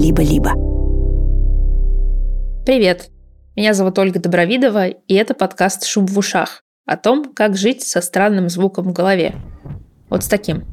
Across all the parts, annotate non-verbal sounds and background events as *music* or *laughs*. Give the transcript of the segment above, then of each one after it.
либо-либо. Привет! Меня зовут Ольга Добровидова, и это подкаст «Шум в ушах» о том, как жить со странным звуком в голове. Вот с таким.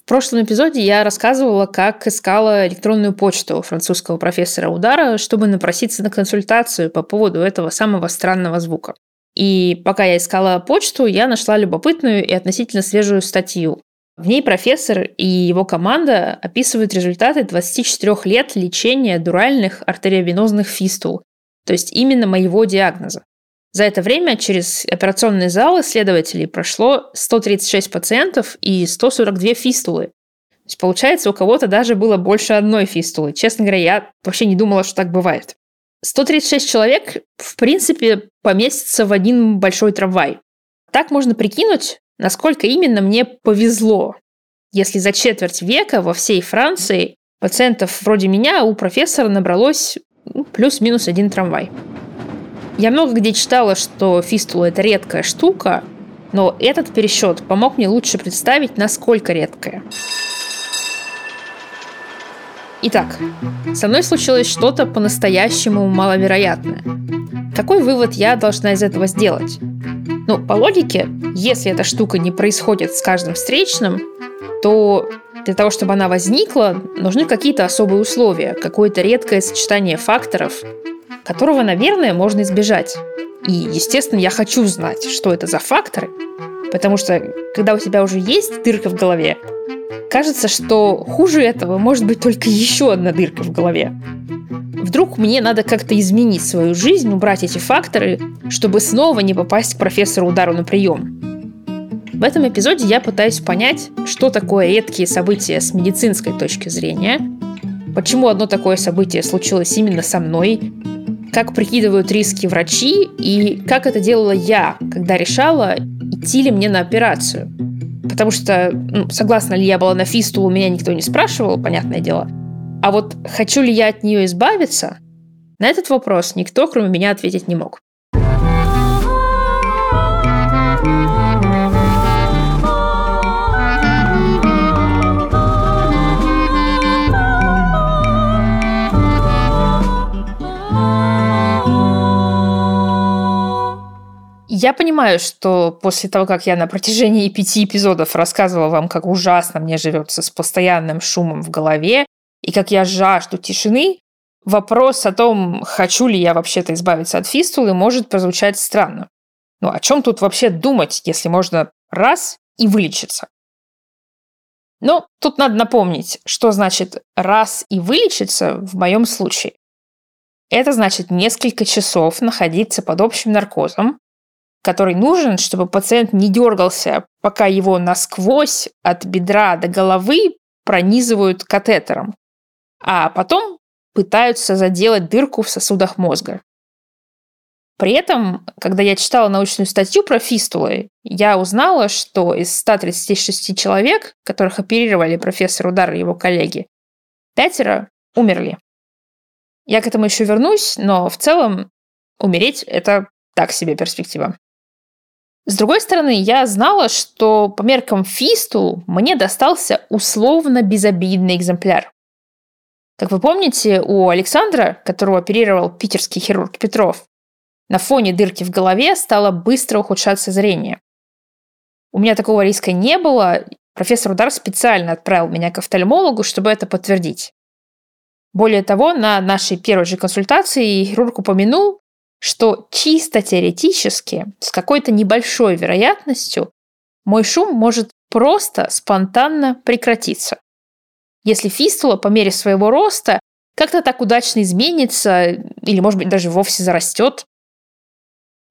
В прошлом эпизоде я рассказывала, как искала электронную почту французского профессора Удара, чтобы напроситься на консультацию по поводу этого самого странного звука. И пока я искала почту, я нашла любопытную и относительно свежую статью. В ней профессор и его команда описывают результаты 24 лет лечения дуральных артериовенозных фистул, то есть именно моего диагноза. За это время через операционный зал исследователей прошло 136 пациентов и 142 фистулы. То есть, получается, у кого-то даже было больше одной фистулы. Честно говоря, я вообще не думала, что так бывает. 136 человек, в принципе, поместятся в один большой трамвай. Так можно прикинуть, насколько именно мне повезло, если за четверть века во всей Франции пациентов вроде меня у профессора набралось ну, плюс-минус один трамвай. Я много где читала, что фистула – это редкая штука, но этот пересчет помог мне лучше представить, насколько редкая. Итак, со мной случилось что-то по-настоящему маловероятное. Какой вывод я должна из этого сделать? Ну, по логике, если эта штука не происходит с каждым встречным, то для того, чтобы она возникла, нужны какие-то особые условия, какое-то редкое сочетание факторов, которого, наверное, можно избежать. И, естественно, я хочу знать, что это за факторы, потому что когда у тебя уже есть дырка в голове, кажется, что хуже этого может быть только еще одна дырка в голове. Вдруг мне надо как-то изменить свою жизнь, убрать эти факторы, чтобы снова не попасть к профессору удару на прием. В этом эпизоде я пытаюсь понять, что такое редкие события с медицинской точки зрения, почему одно такое событие случилось именно со мной, как прикидывают риски врачи и как это делала я, когда решала, идти ли мне на операцию. Потому что, ну, согласна ли я была на фистулу, меня никто не спрашивал, понятное дело. А вот хочу ли я от нее избавиться, на этот вопрос никто, кроме меня, ответить не мог. Я понимаю, что после того, как я на протяжении пяти эпизодов рассказывала вам, как ужасно мне живется с постоянным шумом в голове и как я жажду тишины, вопрос о том, хочу ли я вообще-то избавиться от фистулы, может прозвучать странно. Ну, о чем тут вообще думать, если можно раз и вылечиться? Но тут надо напомнить, что значит раз и вылечиться в моем случае. Это значит несколько часов находиться под общим наркозом, который нужен, чтобы пациент не дергался, пока его насквозь от бедра до головы пронизывают катетером, а потом пытаются заделать дырку в сосудах мозга. При этом, когда я читала научную статью про фистулы, я узнала, что из 136 человек, которых оперировали профессор Удар и его коллеги, пятеро умерли. Я к этому еще вернусь, но в целом умереть – это так себе перспектива. С другой стороны, я знала, что по меркам фистул мне достался условно безобидный экземпляр. Как вы помните, у Александра, которого оперировал питерский хирург Петров, на фоне дырки в голове стало быстро ухудшаться зрение. У меня такого риска не было. Профессор Удар специально отправил меня к офтальмологу, чтобы это подтвердить. Более того, на нашей первой же консультации хирург упомянул, что чисто теоретически, с какой-то небольшой вероятностью, мой шум может просто спонтанно прекратиться. Если фистула по мере своего роста как-то так удачно изменится или, может быть, даже вовсе зарастет,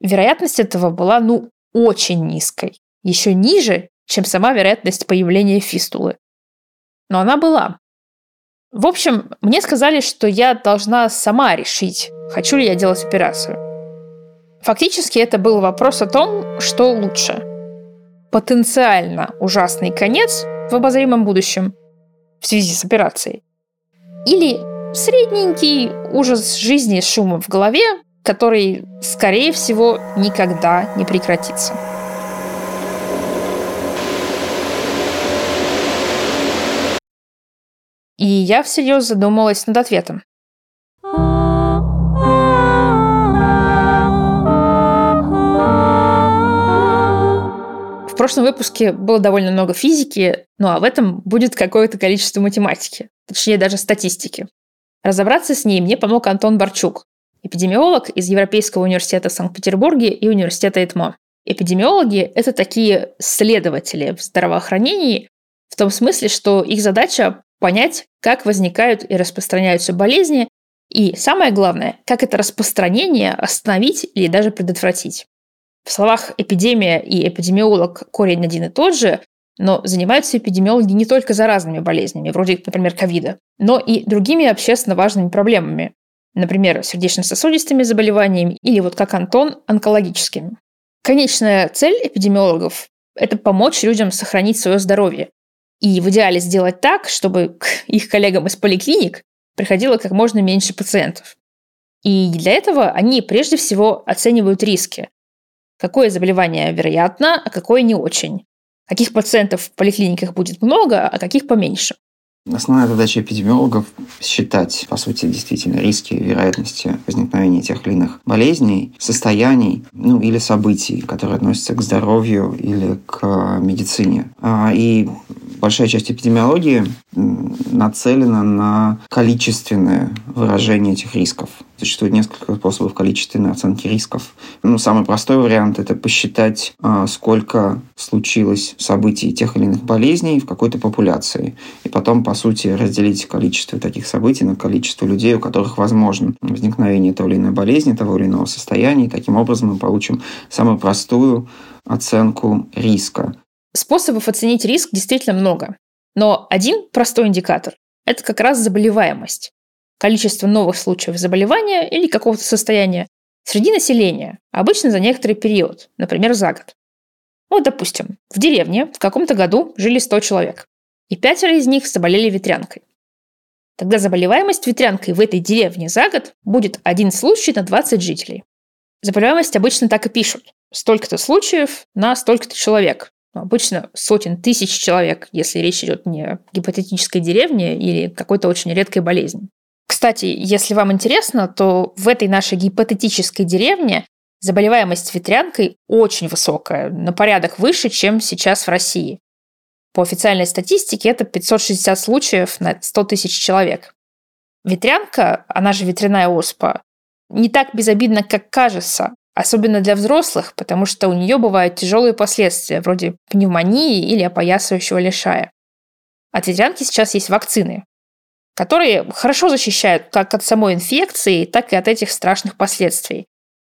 вероятность этого была, ну, очень низкой. Еще ниже, чем сама вероятность появления фистулы. Но она была. В общем, мне сказали, что я должна сама решить, хочу ли я делать операцию. Фактически это был вопрос о том, что лучше. Потенциально ужасный конец в обозримом будущем в связи с операцией. Или средненький ужас жизни с шумом в голове, который, скорее всего, никогда не прекратится. И я всерьез задумалась над ответом. В прошлом выпуске было довольно много физики, ну а в этом будет какое-то количество математики, точнее даже статистики. Разобраться с ней мне помог Антон Барчук, эпидемиолог из Европейского университета Санкт-Петербурге и университета ИТМО. Эпидемиологи – это такие следователи в здравоохранении, в том смысле, что их задача понять, как возникают и распространяются болезни, и самое главное, как это распространение остановить или даже предотвратить. В словах эпидемия и эпидемиолог корень один и тот же, но занимаются эпидемиологи не только заразными болезнями, вроде, например, ковида, но и другими общественно важными проблемами, например, сердечно-сосудистыми заболеваниями или, вот как Антон, онкологическими. Конечная цель эпидемиологов – это помочь людям сохранить свое здоровье. И в идеале сделать так, чтобы к их коллегам из поликлиник приходило как можно меньше пациентов. И для этого они прежде всего оценивают риски, какое заболевание вероятно, а какое не очень. Каких пациентов в поликлиниках будет много, а каких поменьше. Основная задача эпидемиологов – считать, по сути, действительно риски и вероятности возникновения тех или иных болезней, состояний, ну или событий, которые относятся к здоровью или к медицине. А, и большая часть эпидемиологии нацелена на количественное выражение этих рисков. Существует несколько способов количественной оценки рисков. Ну, самый простой вариант – это посчитать, а, сколько случилось событий тех или иных болезней в какой-то популяции. И потом, по сути, разделить количество таких событий на количество людей, у которых возможно возникновение той или иной болезни, того или иного состояния. И таким образом мы получим самую простую оценку риска. Способов оценить риск действительно много. Но один простой индикатор – это как раз заболеваемость. Количество новых случаев заболевания или какого-то состояния среди населения, обычно за некоторый период, например, за год. Вот, допустим, в деревне в каком-то году жили 100 человек, и пятеро из них заболели ветрянкой. Тогда заболеваемость ветрянкой в этой деревне за год будет один случай на 20 жителей. Заболеваемость обычно так и пишут. Столько-то случаев на столько-то человек. Ну, обычно сотен тысяч человек, если речь идет не о гипотетической деревне или какой-то очень редкой болезни. Кстати, если вам интересно, то в этой нашей гипотетической деревне заболеваемость ветрянкой очень высокая, на порядок выше, чем сейчас в России. По официальной статистике это 560 случаев на 100 тысяч человек. Ветрянка, она же ветряная оспа, не так безобидна, как кажется. Особенно для взрослых, потому что у нее бывают тяжелые последствия, вроде пневмонии или опоясывающего лишая. От ветрянки сейчас есть вакцины, которые хорошо защищают как от самой инфекции, так и от этих страшных последствий.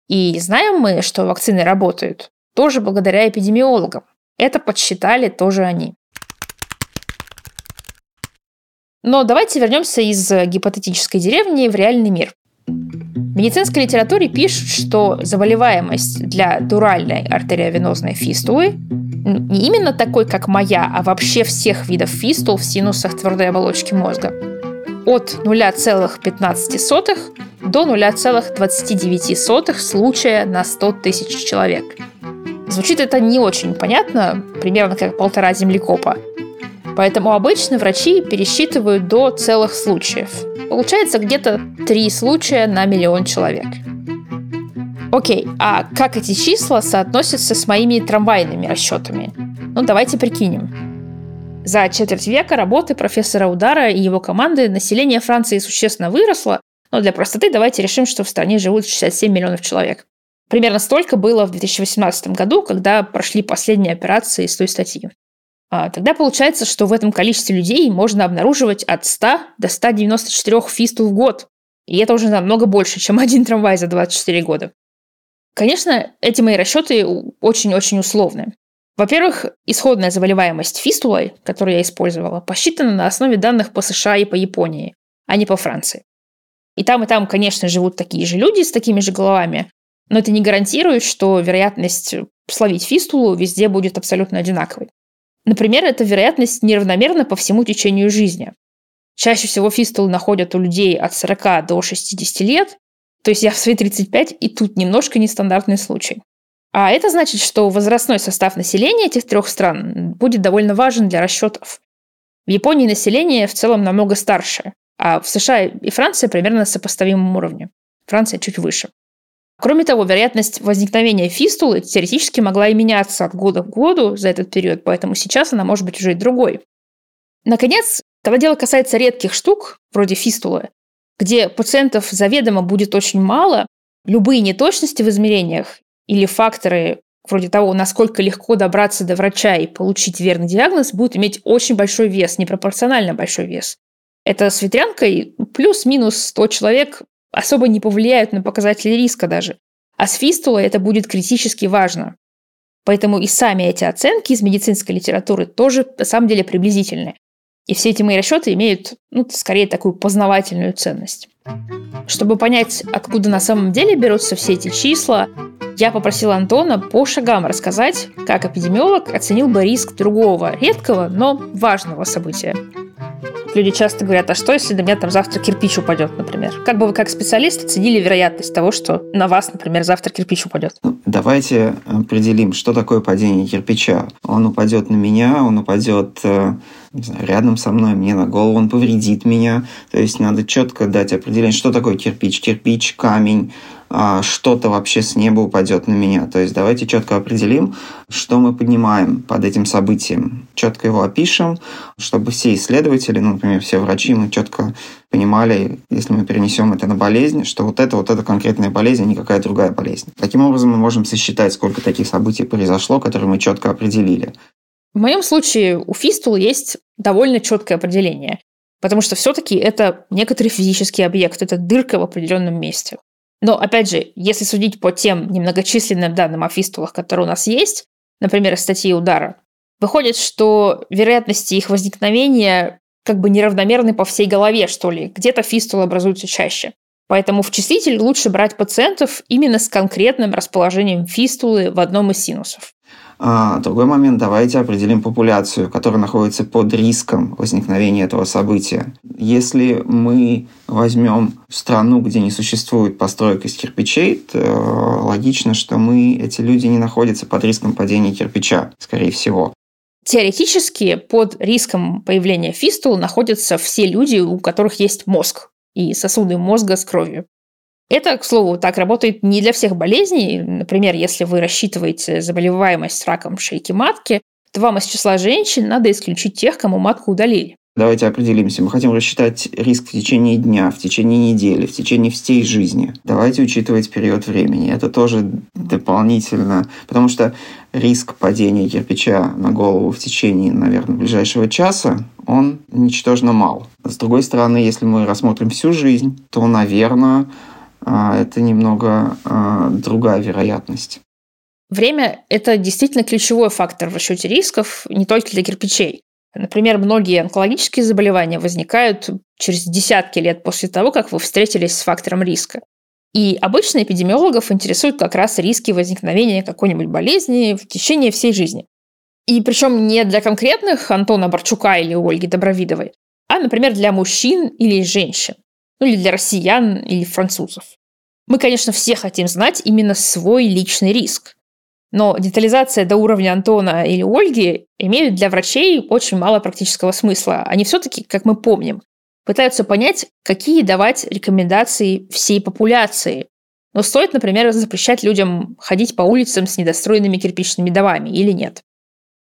И знаем мы, что вакцины работают тоже благодаря эпидемиологам. Это подсчитали тоже они. Но давайте вернемся из гипотетической деревни в реальный мир. В медицинской литературе пишут, что заболеваемость для дуральной артериовенозной фистулы не именно такой, как моя, а вообще всех видов фистул в синусах твердой оболочки мозга. От 0,15 до 0,29 случая на 100 тысяч человек. Звучит это не очень понятно, примерно как полтора землекопа. Поэтому обычно врачи пересчитывают до целых случаев. Получается где-то три случая на миллион человек. Окей, а как эти числа соотносятся с моими трамвайными расчетами? Ну, давайте прикинем. За четверть века работы профессора Удара и его команды население Франции существенно выросло, но для простоты давайте решим, что в стране живут 67 миллионов человек. Примерно столько было в 2018 году, когда прошли последние операции из той статьи. А, тогда получается, что в этом количестве людей можно обнаруживать от 100 до 194 фистул в год. И это уже намного больше, чем *laughs* один трамвай за 24 года. Конечно, эти мои расчеты очень-очень условны. Во-первых, исходная заболеваемость фистулой, которую я использовала, посчитана на основе данных по США и по Японии, а не по Франции. И там, и там, конечно, живут такие же люди с такими же головами, но это не гарантирует, что вероятность словить фистулу везде будет абсолютно одинаковой. Например, эта вероятность неравномерна по всему течению жизни. Чаще всего фистулы находят у людей от 40 до 60 лет, то есть я в свои 35, и тут немножко нестандартный случай. А это значит, что возрастной состав населения этих трех стран будет довольно важен для расчетов. В Японии население в целом намного старше, а в США и Франции примерно на сопоставимом уровне. Франция чуть выше. Кроме того, вероятность возникновения фистулы теоретически могла и меняться от года к году за этот период, поэтому сейчас она может быть уже и другой. Наконец, когда дело касается редких штук, вроде фистулы, где пациентов заведомо будет очень мало, любые неточности в измерениях или факторы вроде того, насколько легко добраться до врача и получить верный диагноз, будут иметь очень большой вес, непропорционально большой вес. Это с ветрянкой плюс-минус 100 человек особо не повлияют на показатели риска даже. А с фистулой это будет критически важно. Поэтому и сами эти оценки из медицинской литературы тоже на самом деле приблизительны. И все эти мои расчеты имеют, ну, скорее такую познавательную ценность. Чтобы понять, откуда на самом деле берутся все эти числа, я попросила Антона по шагам рассказать, как эпидемиолог оценил бы риск другого, редкого, но важного события. Люди часто говорят, а что, если на меня там завтра кирпич упадет, например? Как бы вы как специалист оценили вероятность того, что на вас, например, завтра кирпич упадет? Давайте определим, что такое падение кирпича. Он упадет на меня, он упадет э, не знаю, рядом со мной, мне на голову, он повредит меня. То есть надо четко дать определение, что такое кирпич. Кирпич, камень, а, что-то вообще с неба упадет на меня. То есть давайте четко определим, что мы поднимаем под этим событием. Четко его опишем, чтобы все исследователи, ну, например, все врачи, мы четко понимали, если мы перенесем это на болезнь, что вот это, вот эта конкретная болезнь, а не какая другая болезнь. Таким образом, мы можем сосчитать, сколько таких событий произошло, которые мы четко определили. В моем случае у фистул есть довольно четкое определение, потому что все-таки это некоторый физический объект, это дырка в определенном месте. Но, опять же, если судить по тем немногочисленным данным о фистулах, которые у нас есть, например, статьи удара, выходит, что вероятности их возникновения как бы неравномерны по всей голове, что ли. Где-то фистулы образуются чаще. Поэтому в числитель лучше брать пациентов именно с конкретным расположением фистулы в одном из синусов. А, другой момент, давайте определим популяцию, которая находится под риском возникновения этого события. Если мы возьмем страну, где не существует построек из кирпичей, то логично, что мы, эти люди не находятся под риском падения кирпича, скорее всего. Теоретически под риском появления фистул находятся все люди, у которых есть мозг и сосуды мозга с кровью. Это, к слову, так работает не для всех болезней. Например, если вы рассчитываете заболеваемость раком шейки матки, то вам из числа женщин надо исключить тех, кому матку удалили. Давайте определимся. Мы хотим рассчитать риск в течение дня, в течение недели, в течение всей жизни. Давайте учитывать период времени. Это тоже дополнительно, потому что риск падения кирпича на голову в течение, наверное, ближайшего часа, он ничтожно мал. С другой стороны, если мы рассмотрим всю жизнь, то, наверное, это немного а, другая вероятность. Время – это действительно ключевой фактор в расчете рисков не только для кирпичей. Например, многие онкологические заболевания возникают через десятки лет после того, как вы встретились с фактором риска. И обычно эпидемиологов интересуют как раз риски возникновения какой-нибудь болезни в течение всей жизни. И причем не для конкретных Антона Борчука или Ольги Добровидовой, а, например, для мужчин или женщин ну или для россиян или французов. Мы, конечно, все хотим знать именно свой личный риск. Но детализация до уровня Антона или Ольги имеют для врачей очень мало практического смысла. Они все-таки, как мы помним, пытаются понять, какие давать рекомендации всей популяции. Но стоит, например, запрещать людям ходить по улицам с недостроенными кирпичными домами или нет.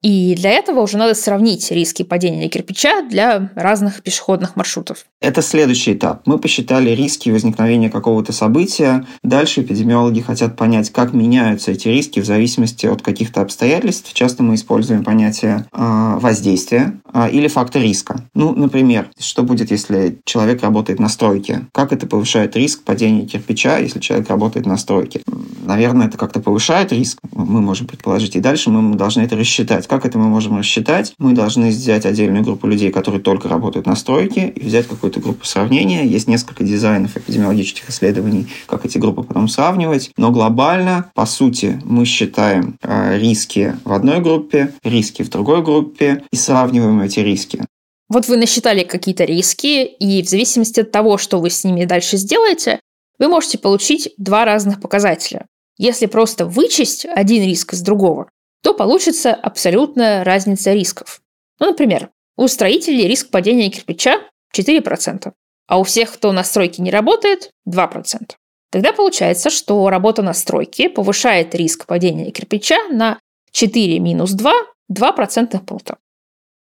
И для этого уже надо сравнить риски падения кирпича для разных пешеходных маршрутов. Это следующий этап. Мы посчитали риски возникновения какого-то события. Дальше эпидемиологи хотят понять, как меняются эти риски в зависимости от каких-то обстоятельств. Часто мы используем понятие э, воздействия э, или фактор риска. Ну, например, что будет, если человек работает на стройке? Как это повышает риск падения кирпича, если человек работает на стройке? Наверное, это как-то повышает риск. Мы можем предположить. И дальше мы должны это рассчитать как это мы можем рассчитать? Мы должны взять отдельную группу людей, которые только работают на стройке, и взять какую-то группу сравнения. Есть несколько дизайнов эпидемиологических исследований, как эти группы потом сравнивать. Но глобально, по сути, мы считаем э, риски в одной группе, риски в другой группе и сравниваем эти риски. Вот вы насчитали какие-то риски, и в зависимости от того, что вы с ними дальше сделаете, вы можете получить два разных показателя. Если просто вычесть один риск из другого, то получится абсолютная разница рисков. Ну, например, у строителей риск падения кирпича 4%, а у всех, кто на стройке не работает, 2%. Тогда получается, что работа на стройке повышает риск падения кирпича на 4 минус 2, 2 процентных пункта.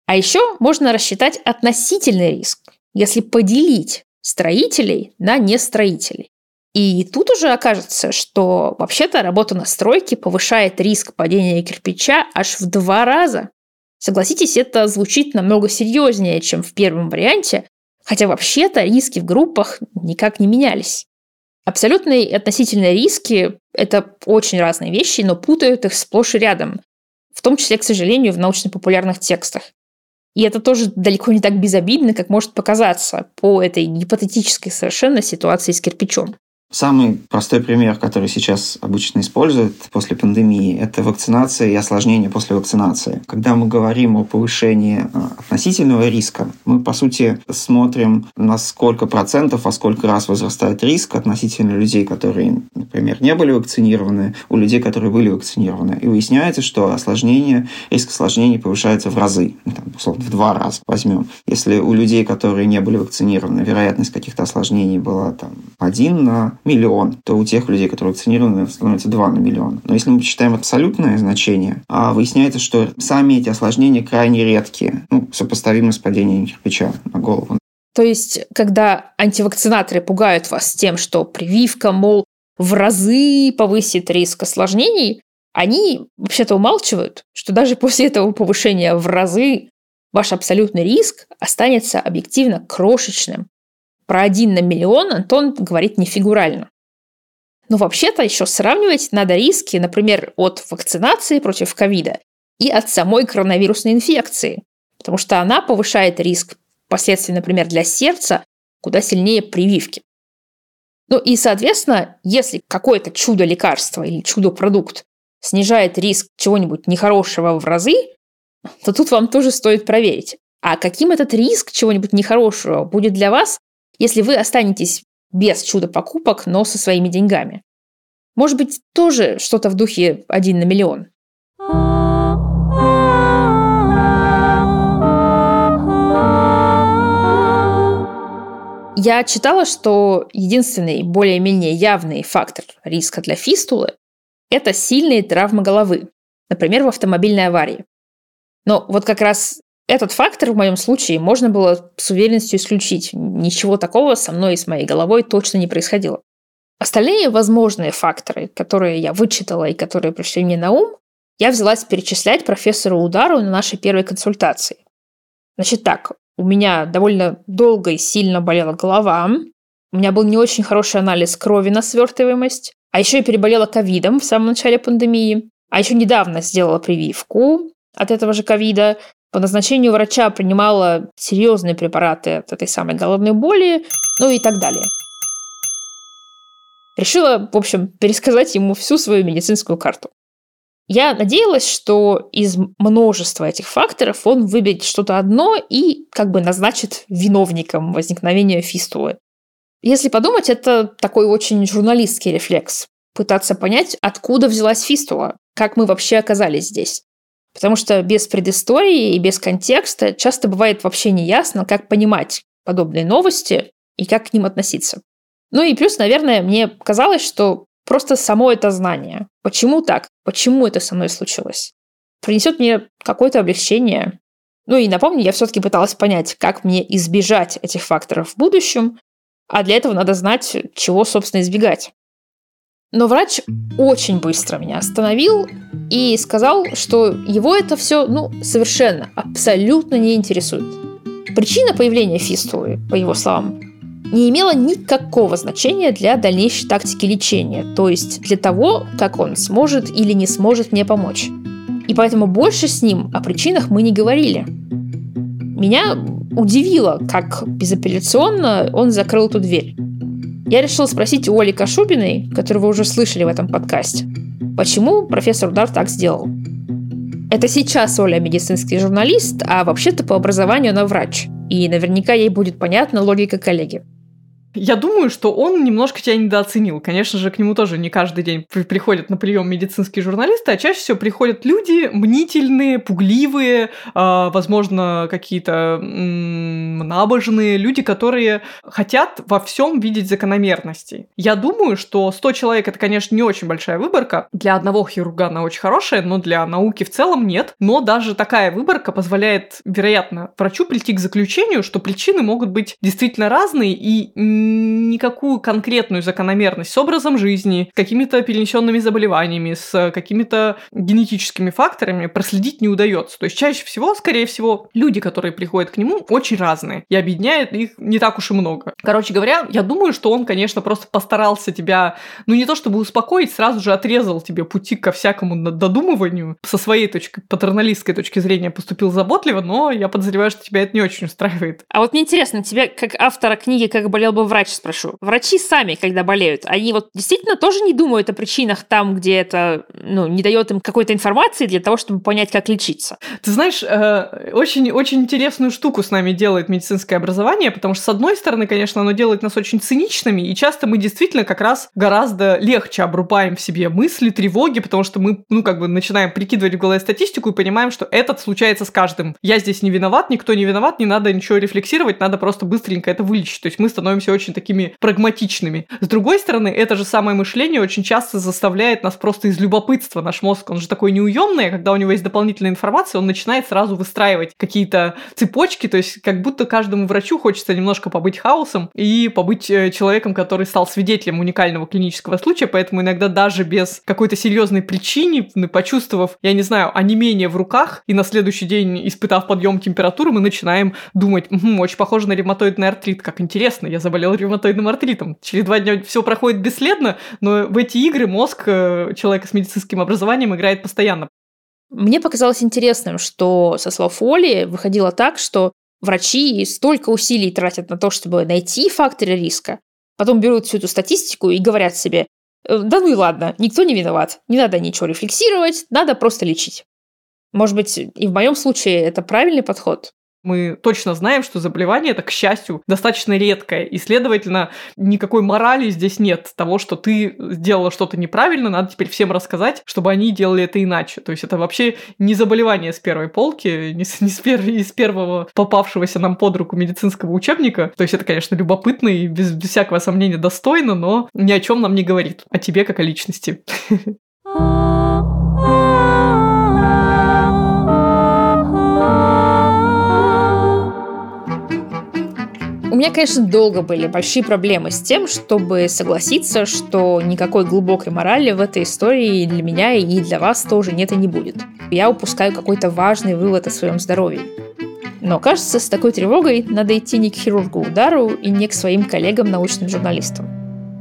А еще можно рассчитать относительный риск, если поделить строителей на нестроителей. И тут уже окажется, что вообще-то работа на стройке повышает риск падения кирпича аж в два раза. Согласитесь, это звучит намного серьезнее, чем в первом варианте, хотя вообще-то риски в группах никак не менялись. Абсолютные и относительные риски – это очень разные вещи, но путают их сплошь и рядом, в том числе, к сожалению, в научно-популярных текстах. И это тоже далеко не так безобидно, как может показаться по этой гипотетической совершенно ситуации с кирпичом. Самый простой пример, который сейчас обычно используют после пандемии, это вакцинация и осложнения после вакцинации. Когда мы говорим о повышении а, относительного риска, мы, по сути, смотрим, на сколько процентов, а сколько раз возрастает риск относительно людей, которые, например, не были вакцинированы, у людей, которые были вакцинированы. И выясняется, что осложнение, риск осложнений повышается в разы, ну, там, условно, в два раза возьмем. Если у людей, которые не были вакцинированы, вероятность каких-то осложнений была там один на миллион, то у тех людей, которые вакцинированы, становится 2 на миллион. Но если мы посчитаем абсолютное значение, а выясняется, что сами эти осложнения крайне редкие, ну, сопоставимы с падением кирпича на голову. То есть, когда антивакцинаторы пугают вас тем, что прививка, мол, в разы повысит риск осложнений, они вообще-то умалчивают, что даже после этого повышения в разы ваш абсолютный риск останется объективно крошечным. Про один на миллион Антон говорит не фигурально. Но вообще-то еще сравнивать надо риски, например, от вакцинации против ковида и от самой коронавирусной инфекции, потому что она повышает риск последствий, например, для сердца куда сильнее прививки. Ну и, соответственно, если какое-то чудо-лекарство или чудо-продукт снижает риск чего-нибудь нехорошего в разы, то тут вам тоже стоит проверить. А каким этот риск чего-нибудь нехорошего будет для вас, если вы останетесь без чудо-покупок, но со своими деньгами. Может быть, тоже что-то в духе один на миллион. Я читала, что единственный более-менее явный фактор риска для фистулы – это сильные травмы головы, например, в автомобильной аварии. Но вот как раз этот фактор в моем случае можно было с уверенностью исключить. Ничего такого со мной и с моей головой точно не происходило. Остальные возможные факторы, которые я вычитала и которые пришли мне на ум, я взялась перечислять профессору Удару на нашей первой консультации. Значит так, у меня довольно долго и сильно болела голова, у меня был не очень хороший анализ крови на свертываемость, а еще я переболела ковидом в самом начале пандемии, а еще недавно сделала прививку от этого же ковида, по назначению врача принимала серьезные препараты от этой самой головной боли, ну и так далее. Решила, в общем, пересказать ему всю свою медицинскую карту. Я надеялась, что из множества этих факторов он выберет что-то одно и как бы назначит виновником возникновения фистулы. Если подумать, это такой очень журналистский рефлекс. Пытаться понять, откуда взялась фистула, как мы вообще оказались здесь. Потому что без предыстории и без контекста часто бывает вообще неясно, как понимать подобные новости и как к ним относиться. Ну и плюс, наверное, мне казалось, что просто само это знание, почему так, почему это со мной случилось, принесет мне какое-то облегчение. Ну и напомню, я все-таки пыталась понять, как мне избежать этих факторов в будущем, а для этого надо знать, чего, собственно, избегать. Но врач очень быстро меня остановил и сказал, что его это все, ну, совершенно, абсолютно не интересует. Причина появления фистулы, по его словам, не имела никакого значения для дальнейшей тактики лечения, то есть для того, как он сможет или не сможет мне помочь. И поэтому больше с ним о причинах мы не говорили. Меня удивило, как безапелляционно он закрыл эту дверь. Я решила спросить у Оли Кашубиной, которую вы уже слышали в этом подкасте, почему профессор Удар так сделал. Это сейчас Оля медицинский журналист, а вообще-то по образованию она врач. И наверняка ей будет понятна логика коллеги. Я думаю, что он немножко тебя недооценил. Конечно же, к нему тоже не каждый день приходят на прием медицинские журналисты, а чаще всего приходят люди мнительные, пугливые, а, возможно, какие-то набожные, люди, которые хотят во всем видеть закономерности. Я думаю, что 100 человек это, конечно, не очень большая выборка. Для одного хирурга она очень хорошая, но для науки в целом нет. Но даже такая выборка позволяет, вероятно, врачу прийти к заключению, что причины могут быть действительно разные и никакую конкретную закономерность с образом жизни, с какими-то перенесенными заболеваниями, с какими-то генетическими факторами проследить не удается. То есть чаще всего, скорее всего, люди, которые приходят к нему, очень разные. И объединяет их не так уж и много. Короче говоря, я думаю, что он, конечно, просто постарался тебя, ну не то чтобы успокоить, сразу же отрезал тебе пути ко всякому додумыванию. Со своей точки, патерналистской точки зрения поступил заботливо, но я подозреваю, что тебя это не очень устраивает. А вот мне интересно, тебя как автора книги «Как болел бы врач» спрошу. Врачи сами, когда болеют, они вот действительно тоже не думают о причинах там, где это ну, не дает им какой-то информации для того, чтобы понять, как лечиться? Ты знаешь, очень-очень э, интересную штуку с нами делает медицинское образование, потому что, с одной стороны, конечно, оно делает нас очень циничными, и часто мы действительно как раз гораздо легче обрубаем в себе мысли, тревоги, потому что мы, ну, как бы начинаем прикидывать в голове статистику и понимаем, что этот случается с каждым. Я здесь не виноват, никто не виноват, не надо ничего рефлексировать, надо просто быстренько это вылечить. То есть мы становимся очень такими прагматичными. С другой стороны, это же самое мышление очень часто заставляет нас просто из любопытства. Наш мозг, он же такой неуемный, а когда у него есть дополнительная информация, он начинает сразу выстраивать какие-то цепочки, то есть как будто каждому врачу хочется немножко побыть хаосом и побыть э, человеком, который стал свидетелем уникального клинического случая, поэтому иногда даже без какой-то серьезной причины, почувствовав, я не знаю, онемение в руках, и на следующий день, испытав подъем температуры, мы начинаем думать, угу, очень похоже на ревматоидный артрит, как интересно, я заболел ревматоидным артритом. Через два дня все проходит бесследно, но в эти игры мозг э, человека с медицинским образованием играет постоянно. Мне показалось интересным, что со слов Оли выходило так, что врачи столько усилий тратят на то, чтобы найти факторы риска, потом берут всю эту статистику и говорят себе, «Э, да ну и ладно, никто не виноват, не надо ничего рефлексировать, надо просто лечить. Может быть, и в моем случае это правильный подход? Мы точно знаем, что заболевание это, к счастью, достаточно редкое, и, следовательно, никакой морали здесь нет того, что ты сделала что-то неправильно, надо теперь всем рассказать, чтобы они делали это иначе. То есть это вообще не заболевание с первой полки, не с, не с пер, из первого попавшегося нам под руку медицинского учебника. То есть это, конечно, любопытно и без, без всякого сомнения достойно, но ни о чем нам не говорит. О тебе как о личности. *laughs* меня, конечно, долго были большие проблемы с тем, чтобы согласиться, что никакой глубокой морали в этой истории для меня и для вас тоже нет и не будет. Я упускаю какой-то важный вывод о своем здоровье. Но кажется, с такой тревогой надо идти не к хирургу удару и не к своим коллегам-научным журналистам.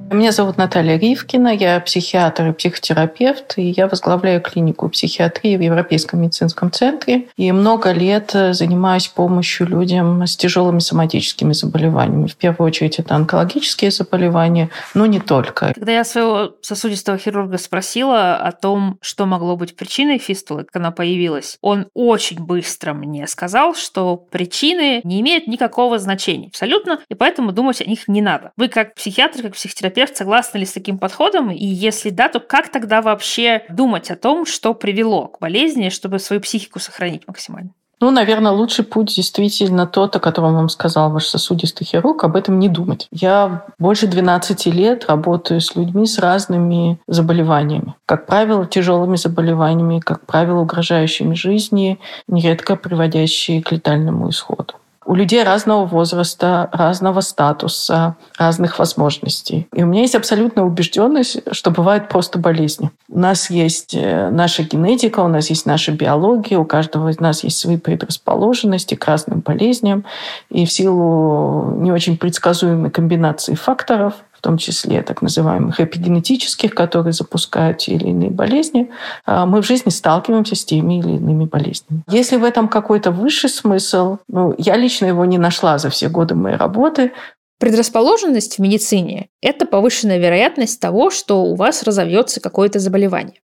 Меня зовут Наталья Ривкина, я психиатр и психотерапевт, и я возглавляю клинику психиатрии в Европейском медицинском центре. И много лет занимаюсь помощью людям с тяжелыми соматическими заболеваниями. В первую очередь это онкологические заболевания, но не только. Когда я своего сосудистого хирурга спросила о том, что могло быть причиной фистулы, как она появилась, он очень быстро мне сказал, что причины не имеют никакого значения абсолютно, и поэтому думать о них не надо. Вы как психиатр, как психотерапевт терапевт согласны ли с таким подходом? И если да, то как тогда вообще думать о том, что привело к болезни, чтобы свою психику сохранить максимально? Ну, наверное, лучший путь действительно тот, о котором вам сказал ваш сосудистый хирург, об этом не думать. Я больше 12 лет работаю с людьми с разными заболеваниями. Как правило, тяжелыми заболеваниями, как правило, угрожающими жизни, нередко приводящие к летальному исходу у людей разного возраста, разного статуса, разных возможностей. И у меня есть абсолютная убежденность, что бывают просто болезни. У нас есть э, наша генетика, у нас есть наша биология, у каждого из нас есть свои предрасположенности к разным болезням. И в силу не очень предсказуемой комбинации факторов в том числе так называемых эпигенетических, которые запускают те или иные болезни, а, мы в жизни сталкиваемся с теми или иными болезнями. Если в этом какой-то высший смысл, ну, я лично его не нашла за все годы моей работы, Предрасположенность в медицине – это повышенная вероятность того, что у вас разовьется какое-то заболевание.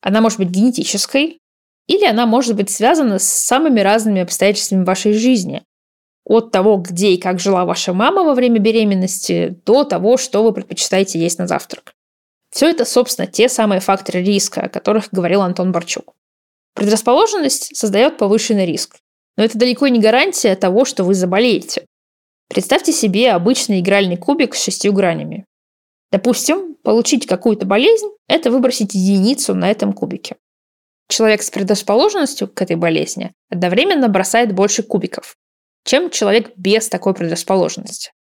Она может быть генетической, или она может быть связана с самыми разными обстоятельствами вашей жизни, от того, где и как жила ваша мама во время беременности, до того, что вы предпочитаете есть на завтрак. Все это, собственно, те самые факторы риска, о которых говорил Антон Борчук. Предрасположенность создает повышенный риск, но это далеко не гарантия того, что вы заболеете. Представьте себе обычный игральный кубик с шестью гранями. Допустим, получить какую-то болезнь – это выбросить единицу на этом кубике. Человек с предрасположенностью к этой болезни одновременно бросает больше кубиков, чем человек без такой предрасположенности.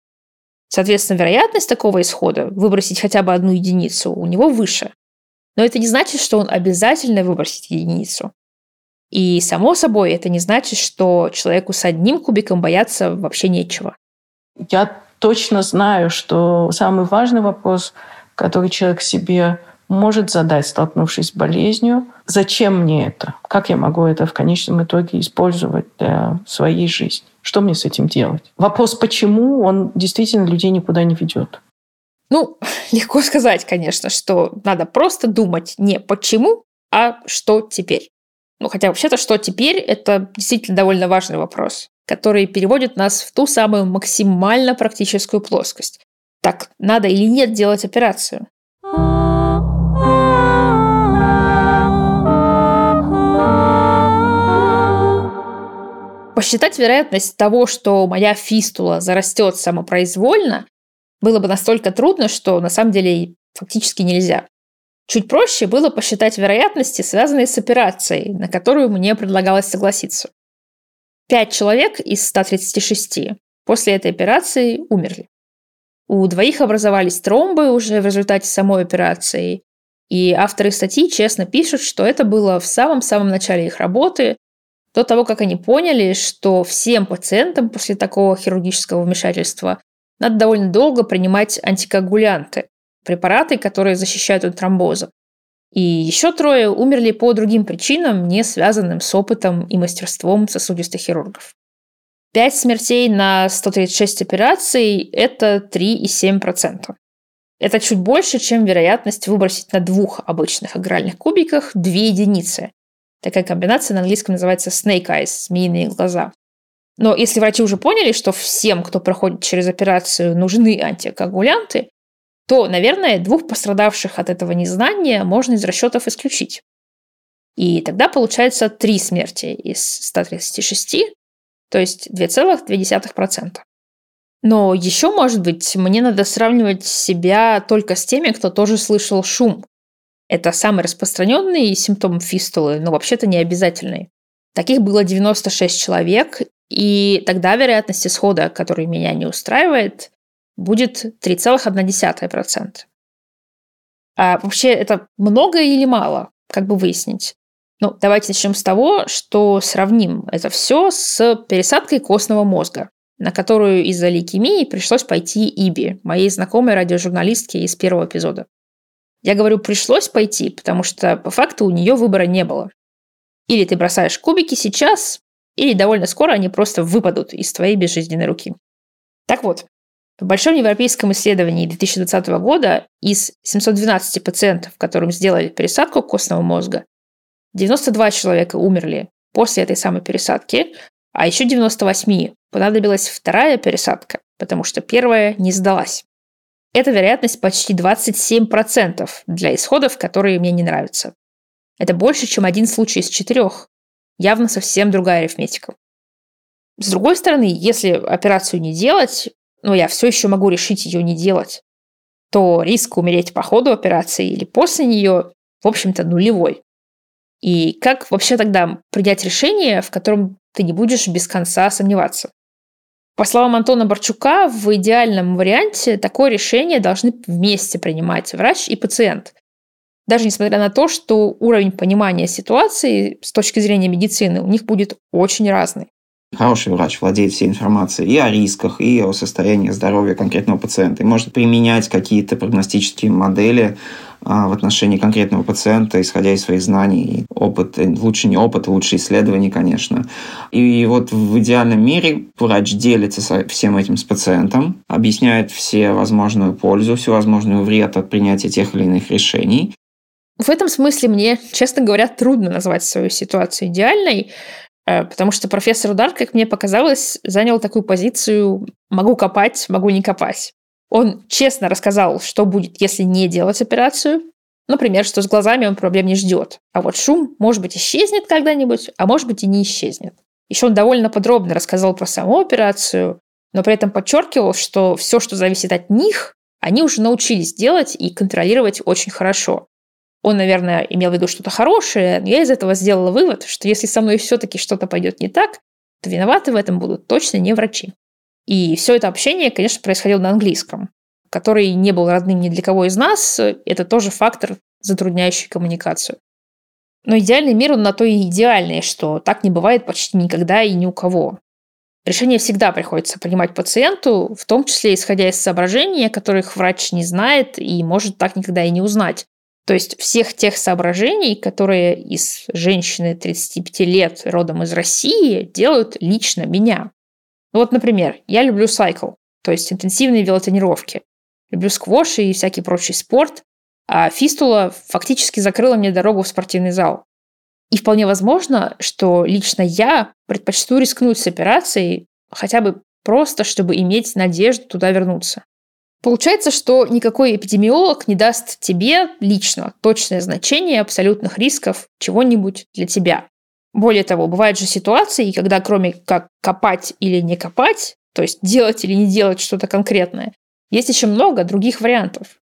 Соответственно, вероятность такого исхода, выбросить хотя бы одну единицу, у него выше. Но это не значит, что он обязательно выбросит единицу. И, само собой, это не значит, что человеку с одним кубиком бояться вообще нечего. Я точно знаю, что самый важный вопрос, который человек себе может задать, столкнувшись с болезнью, зачем мне это? Как я могу это в конечном итоге использовать для своей жизни? Что мне с этим делать? Вопрос «почему?» он действительно людей никуда не ведет. Ну, *laughs* легко сказать, конечно, что надо просто думать не почему, а что теперь. Ну, хотя вообще-то, что теперь, это действительно довольно важный вопрос, который переводит нас в ту самую максимально практическую плоскость. Так, надо или нет делать операцию? Посчитать вероятность того, что моя фистула зарастет самопроизвольно, было бы настолько трудно, что на самом деле фактически нельзя. Чуть проще было посчитать вероятности, связанные с операцией, на которую мне предлагалось согласиться. Пять человек из 136 после этой операции умерли. У двоих образовались тромбы уже в результате самой операции, и авторы статьи честно пишут, что это было в самом-самом начале их работы, до того, как они поняли, что всем пациентам после такого хирургического вмешательства надо довольно долго принимать антикоагулянты, препараты, которые защищают от тромбоза. И еще трое умерли по другим причинам, не связанным с опытом и мастерством сосудистых хирургов. Пять смертей на 136 операций – это 3,7%. Это чуть больше, чем вероятность выбросить на двух обычных игральных кубиках две единицы. Такая комбинация на английском называется snake eyes – змеиные глаза. Но если врачи уже поняли, что всем, кто проходит через операцию, нужны антикоагулянты, то, наверное, двух пострадавших от этого незнания можно из расчетов исключить. И тогда получается три смерти из 136, то есть 2,2%. Но еще, может быть, мне надо сравнивать себя только с теми, кто тоже слышал шум. Это самый распространенный симптом фистулы, но вообще-то не обязательный. Таких было 96 человек, и тогда вероятность исхода, который меня не устраивает, будет 3,1%. А вообще это много или мало? Как бы выяснить. Ну, давайте начнем с того, что сравним это все с пересадкой костного мозга, на которую из-за лейкемии пришлось пойти Иби, моей знакомой радиожурналистке из первого эпизода. Я говорю, пришлось пойти, потому что по факту у нее выбора не было. Или ты бросаешь кубики сейчас, или довольно скоро они просто выпадут из твоей безжизненной руки. Так вот, в большом европейском исследовании 2020 года из 712 пациентов, которым сделали пересадку костного мозга, 92 человека умерли после этой самой пересадки, а еще 98 понадобилась вторая пересадка, потому что первая не сдалась. Эта вероятность почти 27% для исходов, которые мне не нравятся. Это больше, чем один случай из четырех. Явно совсем другая арифметика. С другой стороны, если операцию не делать, но я все еще могу решить ее не делать, то риск умереть по ходу операции или после нее, в общем-то, нулевой. И как вообще тогда принять решение, в котором ты не будешь без конца сомневаться? По словам Антона Борчука, в идеальном варианте такое решение должны вместе принимать врач и пациент. Даже несмотря на то, что уровень понимания ситуации с точки зрения медицины у них будет очень разный. Хороший врач владеет всей информацией и о рисках, и о состоянии здоровья конкретного пациента. И может применять какие-то прогностические модели а, в отношении конкретного пациента, исходя из своих знаний. Опыт, лучше не опыт, лучше исследования, конечно. И вот в идеальном мире врач делится всем этим с пациентом, объясняет все возможную пользу, всю возможную вред от принятия тех или иных решений. В этом смысле мне, честно говоря, трудно назвать свою ситуацию идеальной, потому что профессор Удар, как мне показалось, занял такую позицию «могу копать, могу не копать». Он честно рассказал, что будет, если не делать операцию. Например, что с глазами он проблем не ждет. А вот шум, может быть, исчезнет когда-нибудь, а может быть и не исчезнет. Еще он довольно подробно рассказал про саму операцию, но при этом подчеркивал, что все, что зависит от них, они уже научились делать и контролировать очень хорошо. Он, наверное, имел в виду что-то хорошее, но я из этого сделала вывод, что если со мной все-таки что-то пойдет не так, то виноваты в этом будут точно не врачи. И все это общение, конечно, происходило на английском, который не был родным ни для кого из нас. Это тоже фактор, затрудняющий коммуникацию. Но идеальный мир, он на то и идеальный, что так не бывает почти никогда и ни у кого. Решение всегда приходится принимать пациенту, в том числе исходя из соображений, которых врач не знает и может так никогда и не узнать. То есть всех тех соображений, которые из женщины 35 лет родом из России делают лично меня. Вот, например, я люблю сайкл, то есть интенсивные велотренировки. Люблю сквош и всякий прочий спорт, а фистула фактически закрыла мне дорогу в спортивный зал. И вполне возможно, что лично я предпочту рискнуть с операцией хотя бы просто, чтобы иметь надежду туда вернуться. Получается, что никакой эпидемиолог не даст тебе лично точное значение абсолютных рисков чего-нибудь для тебя. Более того, бывают же ситуации, когда кроме как копать или не копать, то есть делать или не делать что-то конкретное, есть еще много других вариантов.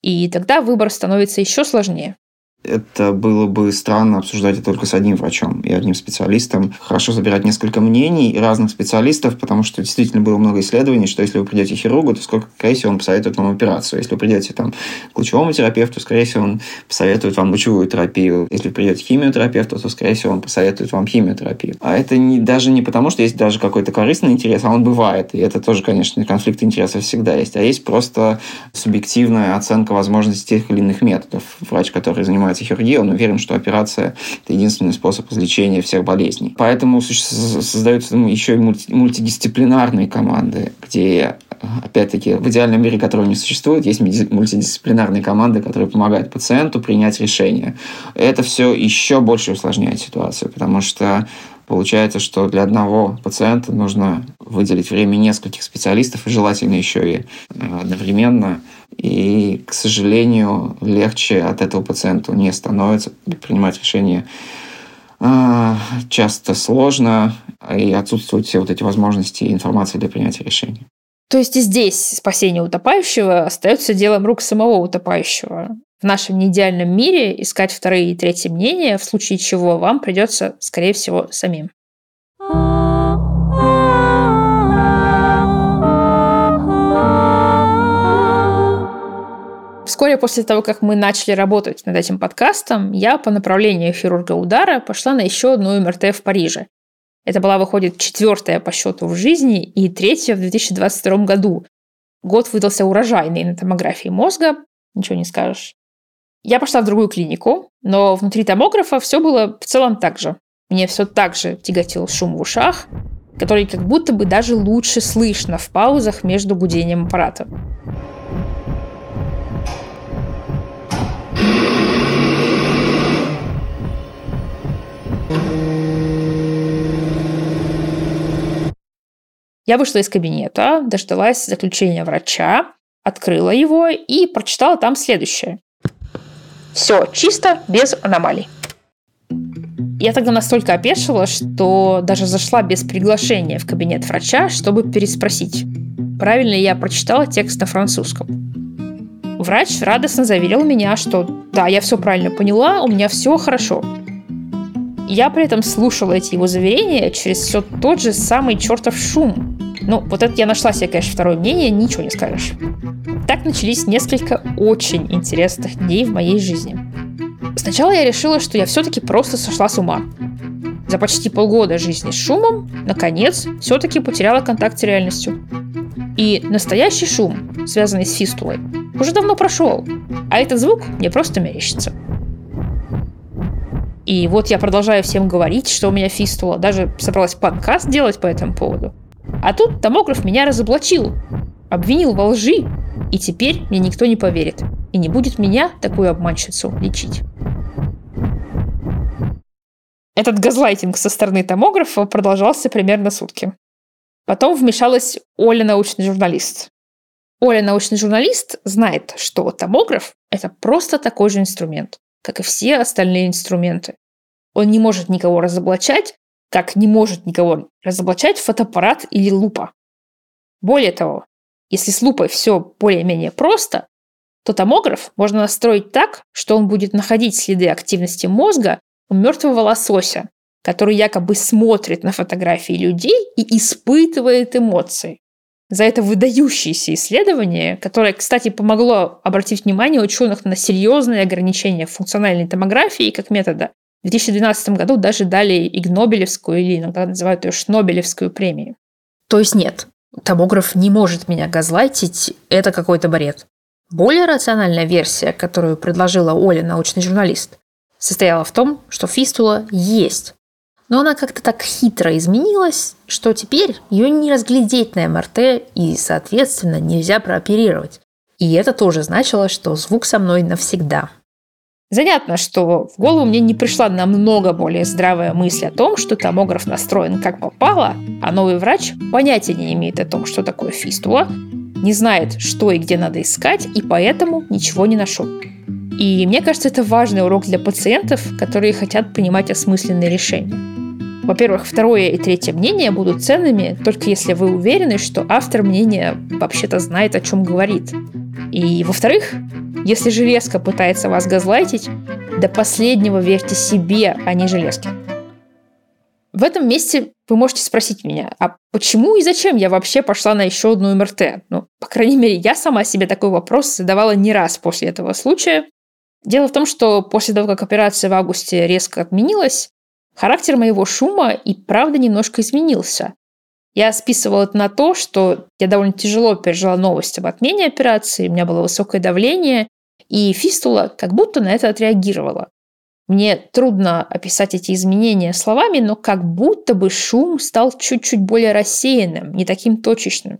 И тогда выбор становится еще сложнее это было бы странно обсуждать это только с одним врачом и одним специалистом. Хорошо забирать несколько мнений разных специалистов, потому что действительно было много исследований, что если вы придете к хирургу, то, сколько, скорее всего, он посоветует вам операцию. Если вы придете там, к лучевому терапевту, скорее всего, он посоветует вам лучевую терапию. Если вы придете к химиотерапевту, то, скорее всего, он посоветует вам химиотерапию. А это не, даже не потому, что есть даже какой-то корыстный интерес, а он бывает. И это тоже, конечно, конфликт интересов всегда есть. А есть просто субъективная оценка возможностей тех или иных методов. Врач, который занимается занимается хирургией, он уверен, что операция – это единственный способ излечения всех болезней. Поэтому создаются ну, еще и мультидисциплинарные команды, где опять-таки, в идеальном мире, которого не существует, есть мультидисциплинарные команды, которые помогают пациенту принять решение. Это все еще больше усложняет ситуацию, потому что Получается, что для одного пациента нужно выделить время нескольких специалистов, и желательно еще и э, одновременно. И, к сожалению, легче от этого пациенту не становится. Принимать решение э, часто сложно, и отсутствуют все вот эти возможности и информации для принятия решения. То есть и здесь спасение утопающего остается делом рук самого утопающего в нашем неидеальном мире искать вторые и третьи мнения, в случае чего вам придется, скорее всего, самим. Вскоре после того, как мы начали работать над этим подкастом, я по направлению хирурга удара пошла на еще одну МРТ в Париже. Это была, выходит, четвертая по счету в жизни и третья в 2022 году. Год выдался урожайный на томографии мозга, ничего не скажешь. Я пошла в другую клинику, но внутри томографа все было в целом так же. Мне все так же тяготил шум в ушах, который как будто бы даже лучше слышно в паузах между гудением аппарата. Я вышла из кабинета, дождалась заключения врача, открыла его и прочитала там следующее. Все чисто, без аномалий. Я тогда настолько опешила, что даже зашла без приглашения в кабинет врача, чтобы переспросить, правильно ли я прочитала текст на французском. Врач радостно заверил меня, что да, я все правильно поняла, у меня все хорошо. Я при этом слушала эти его заверения через все тот же самый чертов шум. Ну, вот это я нашла себе, конечно, второе мнение, ничего не скажешь. Так начались несколько очень интересных дней в моей жизни. Сначала я решила, что я все-таки просто сошла с ума. За почти полгода жизни с шумом, наконец, все-таки потеряла контакт с реальностью. И настоящий шум, связанный с фистулой, уже давно прошел, а этот звук мне просто мерещится. И вот я продолжаю всем говорить, что у меня фистула. Даже собралась подкаст делать по этому поводу. А тут томограф меня разоблачил, обвинил во лжи, и теперь мне никто не поверит и не будет меня, такую обманщицу, лечить. Этот газлайтинг со стороны томографа продолжался примерно сутки. Потом вмешалась Оля, научный журналист. Оля, научный журналист, знает, что томограф – это просто такой же инструмент, как и все остальные инструменты. Он не может никого разоблачать, как не может никого разоблачать фотоаппарат или лупа. Более того, если с лупой все более-менее просто, то томограф можно настроить так, что он будет находить следы активности мозга у мертвого лосося, который якобы смотрит на фотографии людей и испытывает эмоции. За это выдающееся исследование, которое, кстати, помогло обратить внимание ученых на серьезные ограничения функциональной томографии как метода, в 2012 году даже дали Игнобелевскую или иногда называют ее Шнобелевскую премию. То есть нет, томограф не может меня газлайтить, это какой-то бред. Более рациональная версия, которую предложила Оля, научный журналист, состояла в том, что фистула есть. Но она как-то так хитро изменилась, что теперь ее не разглядеть на МРТ и, соответственно, нельзя прооперировать. И это тоже значило, что звук со мной навсегда. Занятно, что в голову мне не пришла намного более здравая мысль о том, что томограф настроен как попало, а новый врач понятия не имеет о том, что такое фистула, не знает, что и где надо искать, и поэтому ничего не нашел. И мне кажется, это важный урок для пациентов, которые хотят принимать осмысленные решения. Во-первых, второе и третье мнение будут ценными только если вы уверены, что автор мнения вообще-то знает, о чем говорит. И во-вторых, если железка пытается вас газлайтить, до последнего верьте себе, а не железке. В этом месте вы можете спросить меня, а почему и зачем я вообще пошла на еще одну МРТ? Ну, по крайней мере, я сама себе такой вопрос задавала не раз после этого случая. Дело в том, что после того, как операция в августе резко отменилась, характер моего шума и правда немножко изменился. Я списывала это на то, что я довольно тяжело пережила новость об отмене операции, у меня было высокое давление, и фистула как будто на это отреагировала. Мне трудно описать эти изменения словами, но как будто бы шум стал чуть-чуть более рассеянным, не таким точечным.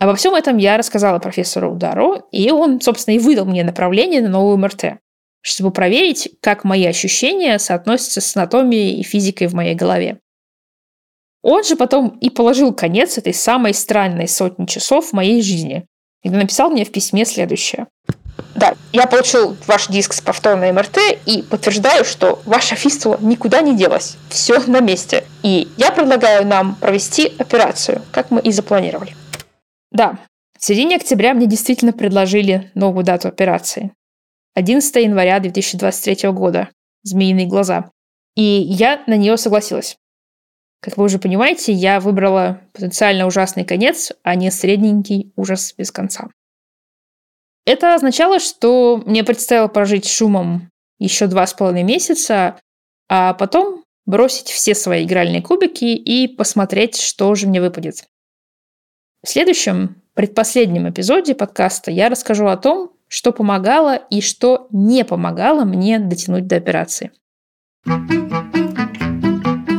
Обо всем этом я рассказала профессору Удару, и он, собственно, и выдал мне направление на новую МРТ, чтобы проверить, как мои ощущения соотносятся с анатомией и физикой в моей голове. Он же потом и положил конец этой самой странной сотни часов в моей жизни, и написал мне в письме следующее. Да, я получил ваш диск с повторной МРТ и подтверждаю, что ваша фистула никуда не делась. Все на месте. И я предлагаю нам провести операцию, как мы и запланировали. Да, в середине октября мне действительно предложили новую дату операции. 11 января 2023 года. Змеиные глаза. И я на нее согласилась. Как вы уже понимаете, я выбрала потенциально ужасный конец, а не средненький ужас без конца. Это означало, что мне предстояло прожить шумом еще два с половиной месяца, а потом бросить все свои игральные кубики и посмотреть, что же мне выпадет. В следующем, предпоследнем эпизоде подкаста я расскажу о том, что помогало и что не помогало мне дотянуть до операции.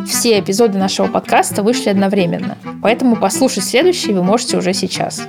Все эпизоды нашего подкаста вышли одновременно, поэтому послушать следующий вы можете уже сейчас.